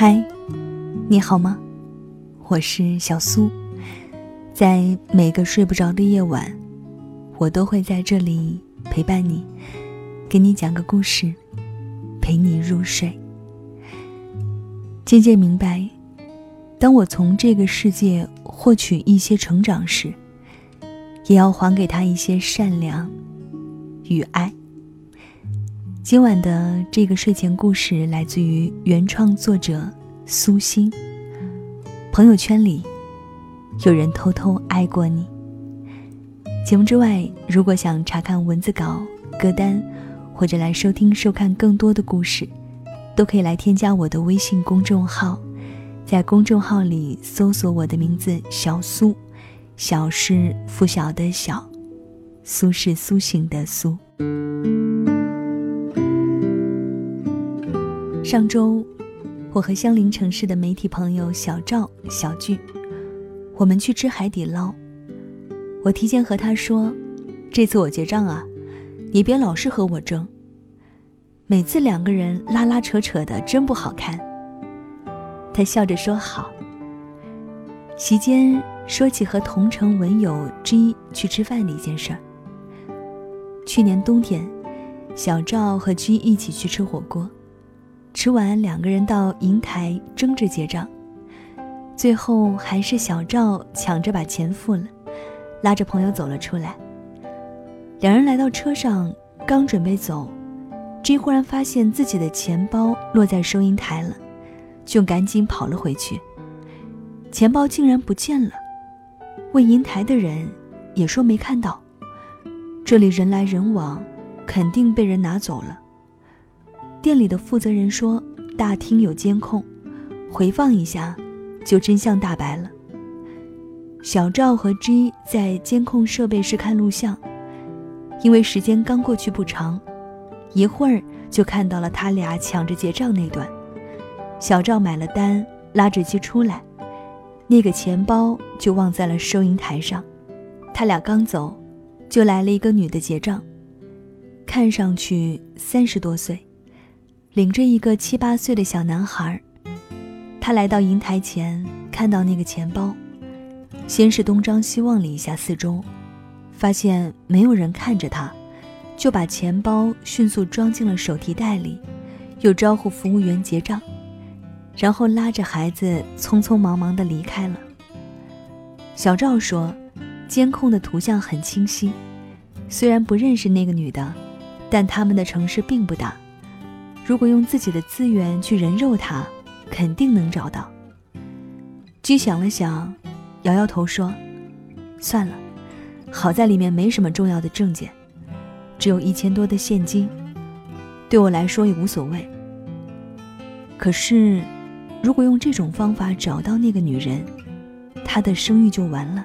嗨，你好吗？我是小苏，在每个睡不着的夜晚，我都会在这里陪伴你，给你讲个故事，陪你入睡。渐渐明白，当我从这个世界获取一些成长时，也要还给他一些善良与爱。今晚的这个睡前故事来自于原创作者苏欣。朋友圈里有人偷偷爱过你。节目之外，如果想查看文字稿、歌单，或者来收听、收看更多的故事，都可以来添加我的微信公众号，在公众号里搜索我的名字“小苏”，小是拂晓的小，苏是苏醒的苏。上周，我和相邻城市的媒体朋友小赵、小聚，我们去吃海底捞。我提前和他说：“这次我结账啊，你别老是和我争。每次两个人拉拉扯扯的，真不好看。”他笑着说：“好。”席间说起和同城文友 G 去吃饭的一件事儿。去年冬天，小赵和 G 一起去吃火锅。吃完，两个人到银台争着结账，最后还是小赵抢着把钱付了，拉着朋友走了出来。两人来到车上，刚准备走，J 忽然发现自己的钱包落在收银台了，就赶紧跑了回去。钱包竟然不见了，问银台的人也说没看到。这里人来人往，肯定被人拿走了。店里的负责人说：“大厅有监控，回放一下，就真相大白了。”小赵和 G 在监控设备室看录像，因为时间刚过去不长，一会儿就看到了他俩抢着结账那段。小赵买了单，拉着 G 出来，那个钱包就忘在了收银台上。他俩刚走，就来了一个女的结账，看上去三十多岁。领着一个七八岁的小男孩，他来到银台前，看到那个钱包，先是东张西望了一下四周，发现没有人看着他，就把钱包迅速装进了手提袋里，又招呼服务员结账，然后拉着孩子匆匆忙忙地离开了。小赵说：“监控的图像很清晰，虽然不认识那个女的，但他们的城市并不大。”如果用自己的资源去人肉他，肯定能找到。居想了想，摇摇头说：“算了，好在里面没什么重要的证件，只有一千多的现金，对我来说也无所谓。可是，如果用这种方法找到那个女人，她的声誉就完了，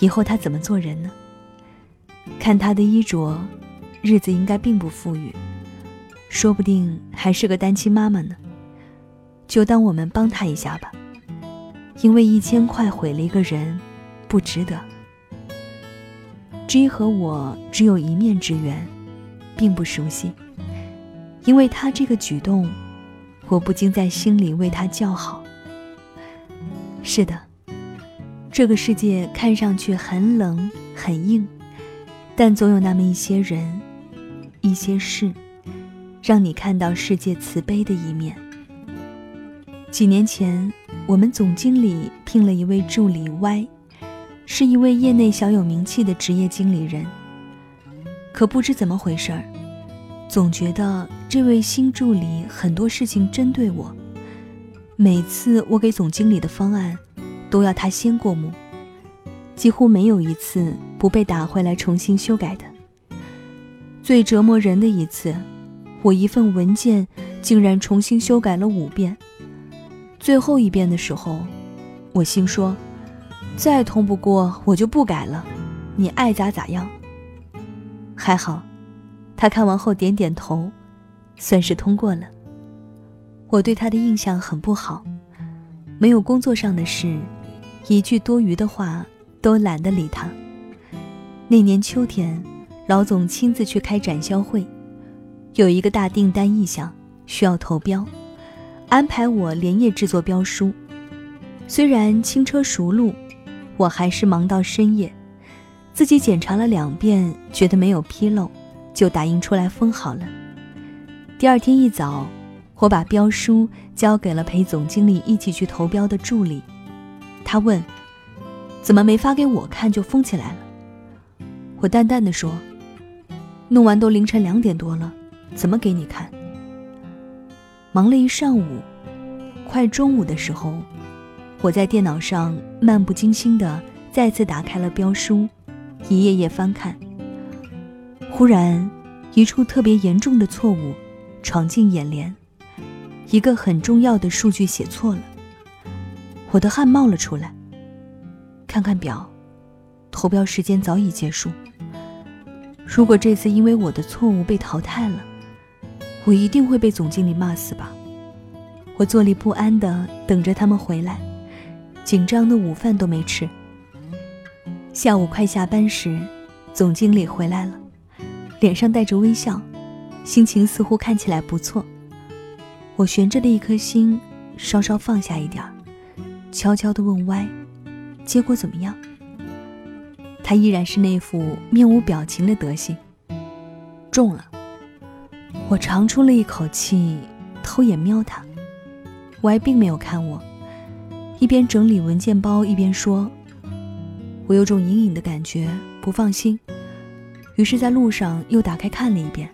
以后她怎么做人呢？看她的衣着，日子应该并不富裕。”说不定还是个单亲妈妈呢，就当我们帮她一下吧。因为一千块毁了一个人，不值得。G 和我只有一面之缘，并不熟悉。因为他这个举动，我不禁在心里为他叫好。是的，这个世界看上去很冷很硬，但总有那么一些人，一些事。让你看到世界慈悲的一面。几年前，我们总经理聘了一位助理 Y，是一位业内小有名气的职业经理人。可不知怎么回事儿，总觉得这位新助理很多事情针对我。每次我给总经理的方案，都要他先过目，几乎没有一次不被打回来重新修改的。最折磨人的一次。我一份文件竟然重新修改了五遍，最后一遍的时候，我心说：“再通不过我就不改了，你爱咋咋样。”还好，他看完后点点头，算是通过了。我对他的印象很不好，没有工作上的事，一句多余的话都懒得理他。那年秋天，老总亲自去开展销会。有一个大订单意向需要投标，安排我连夜制作标书。虽然轻车熟路，我还是忙到深夜，自己检查了两遍，觉得没有纰漏，就打印出来封好了。第二天一早，我把标书交给了陪总经理一起去投标的助理。他问：“怎么没发给我看就封起来了？”我淡淡的说：“弄完都凌晨两点多了，怎么给你看？”忙了一上午，快中午的时候。我在电脑上漫不经心地再次打开了标书，一页页翻看。忽然，一处特别严重的错误闯进眼帘，一个很重要的数据写错了。我的汗冒了出来。看看表，投标时间早已结束。如果这次因为我的错误被淘汰了，我一定会被总经理骂死吧？我坐立不安地等着他们回来。紧张的午饭都没吃。下午快下班时，总经理回来了，脸上带着微笑，心情似乎看起来不错。我悬着的一颗心稍稍放下一点，悄悄地问歪：“结果怎么样？”他依然是那副面无表情的德行。中了。我长出了一口气，偷眼瞄他。歪并没有看我。一边整理文件包，一边说：“我有种隐隐的感觉，不放心。于是，在路上又打开看了一遍，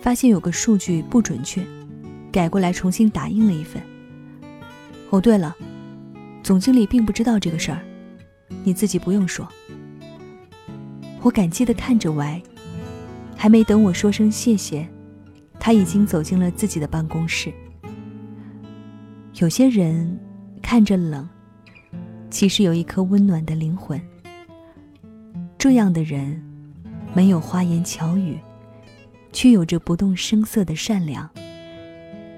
发现有个数据不准确，改过来重新打印了一份。哦，对了，总经理并不知道这个事儿，你自己不用说。”我感激地看着 Y，还没等我说声谢谢，他已经走进了自己的办公室。有些人。看着冷，其实有一颗温暖的灵魂。这样的人，没有花言巧语，却有着不动声色的善良，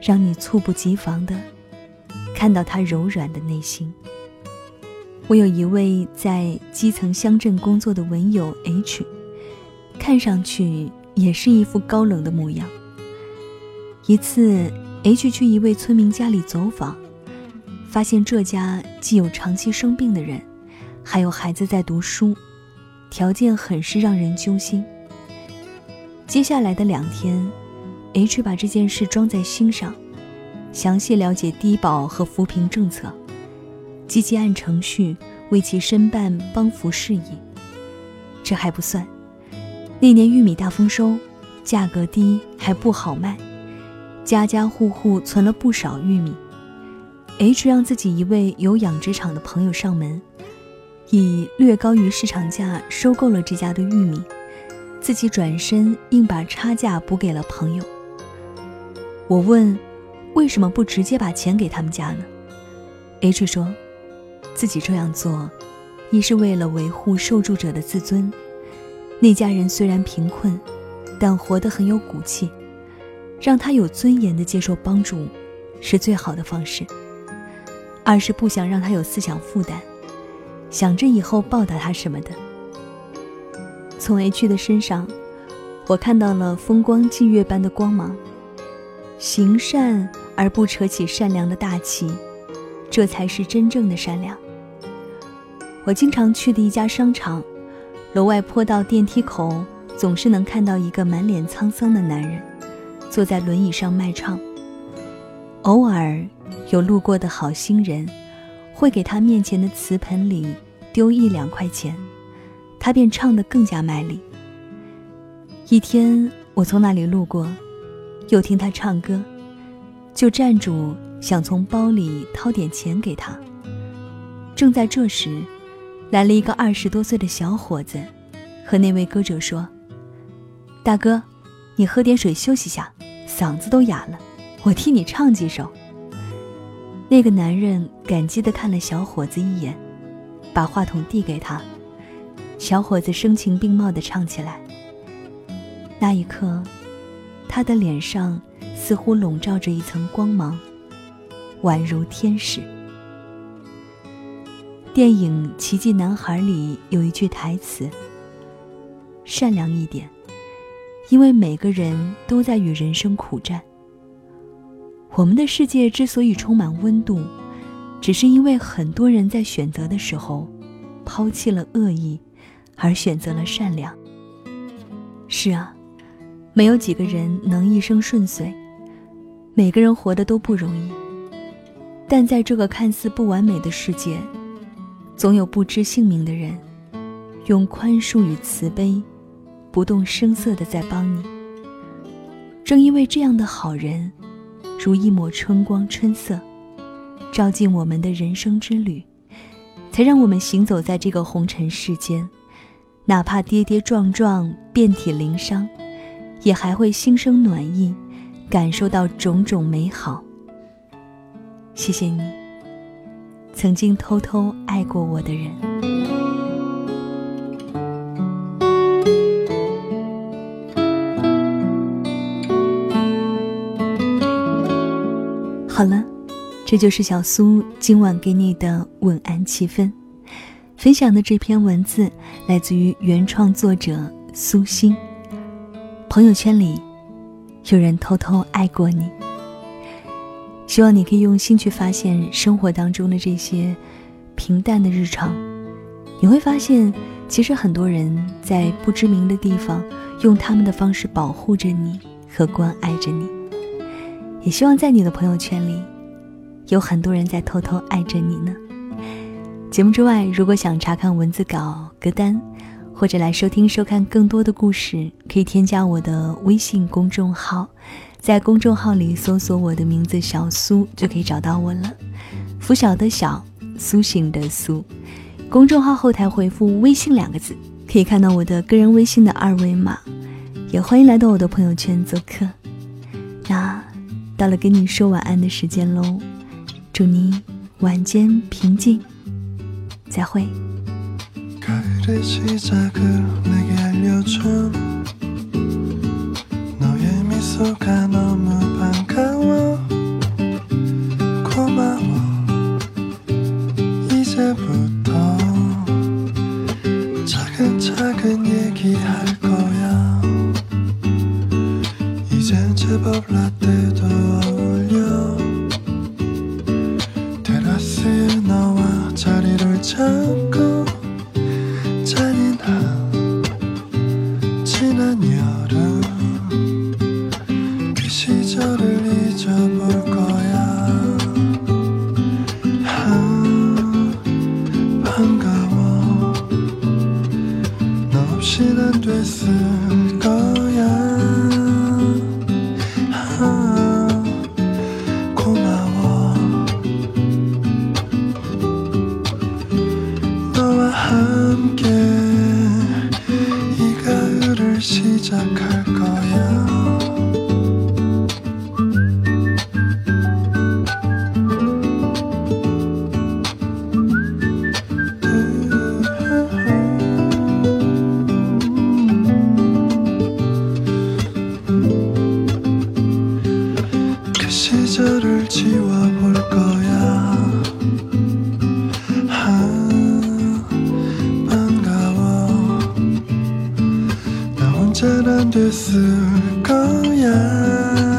让你猝不及防的看到他柔软的内心。我有一位在基层乡镇工作的文友 H，看上去也是一副高冷的模样。一次，H 去一位村民家里走访。发现这家既有长期生病的人，还有孩子在读书，条件很是让人揪心。接下来的两天，H 把这件事装在心上，详细了解低保和扶贫政策，积极按程序为其申办帮扶事宜。这还不算，那年玉米大丰收，价格低还不好卖，家家户户存了不少玉米。H 让自己一位有养殖场的朋友上门，以略高于市场价收购了这家的玉米，自己转身硬把差价补给了朋友。我问，为什么不直接把钱给他们家呢？H 说，自己这样做，一是为了维护受助者的自尊，那家人虽然贫困，但活得很有骨气，让他有尊严的接受帮助，是最好的方式。二是不想让他有思想负担，想着以后报答他什么的。从 H 的身上，我看到了风光霁月般的光芒。行善而不扯起善良的大旗，这才是真正的善良。我经常去的一家商场，楼外坡道电梯口总是能看到一个满脸沧桑的男人，坐在轮椅上卖唱。偶尔。有路过的好心人，会给他面前的瓷盆里丢一两块钱，他便唱得更加卖力。一天，我从那里路过，又听他唱歌，就站住想从包里掏点钱给他。正在这时，来了一个二十多岁的小伙子，和那位歌者说：“大哥，你喝点水休息下，嗓子都哑了，我替你唱几首。”那个男人感激地看了小伙子一眼，把话筒递给他。小伙子声情并茂地唱起来。那一刻，他的脸上似乎笼罩着一层光芒，宛如天使。电影《奇迹男孩》里有一句台词：“善良一点，因为每个人都在与人生苦战。”我们的世界之所以充满温度，只是因为很多人在选择的时候，抛弃了恶意，而选择了善良。是啊，没有几个人能一生顺遂，每个人活得都不容易。但在这个看似不完美的世界，总有不知姓名的人，用宽恕与慈悲，不动声色的在帮你。正因为这样的好人。如一抹春光春色，照进我们的人生之旅，才让我们行走在这个红尘世间。哪怕跌跌撞撞、遍体鳞伤，也还会心生暖意，感受到种种美好。谢谢你，曾经偷偷爱过我的人。好了，这就是小苏今晚给你的晚安气氛。分享的这篇文字来自于原创作者苏欣。朋友圈里有人偷偷爱过你，希望你可以用心去发现生活当中的这些平淡的日常。你会发现，其实很多人在不知名的地方，用他们的方式保护着你和关爱着你。也希望在你的朋友圈里，有很多人在偷偷爱着你呢。节目之外，如果想查看文字稿、歌单，或者来收听、收看更多的故事，可以添加我的微信公众号，在公众号里搜索我的名字“小苏”，就可以找到我了。拂晓的晓，苏醒的苏。公众号后台回复“微信”两个字，可以看到我的个人微信的二维码。也欢迎来到我的朋友圈做客。那。到了跟你说晚安的时间喽，祝你晚间平静，再会。的死钢牙。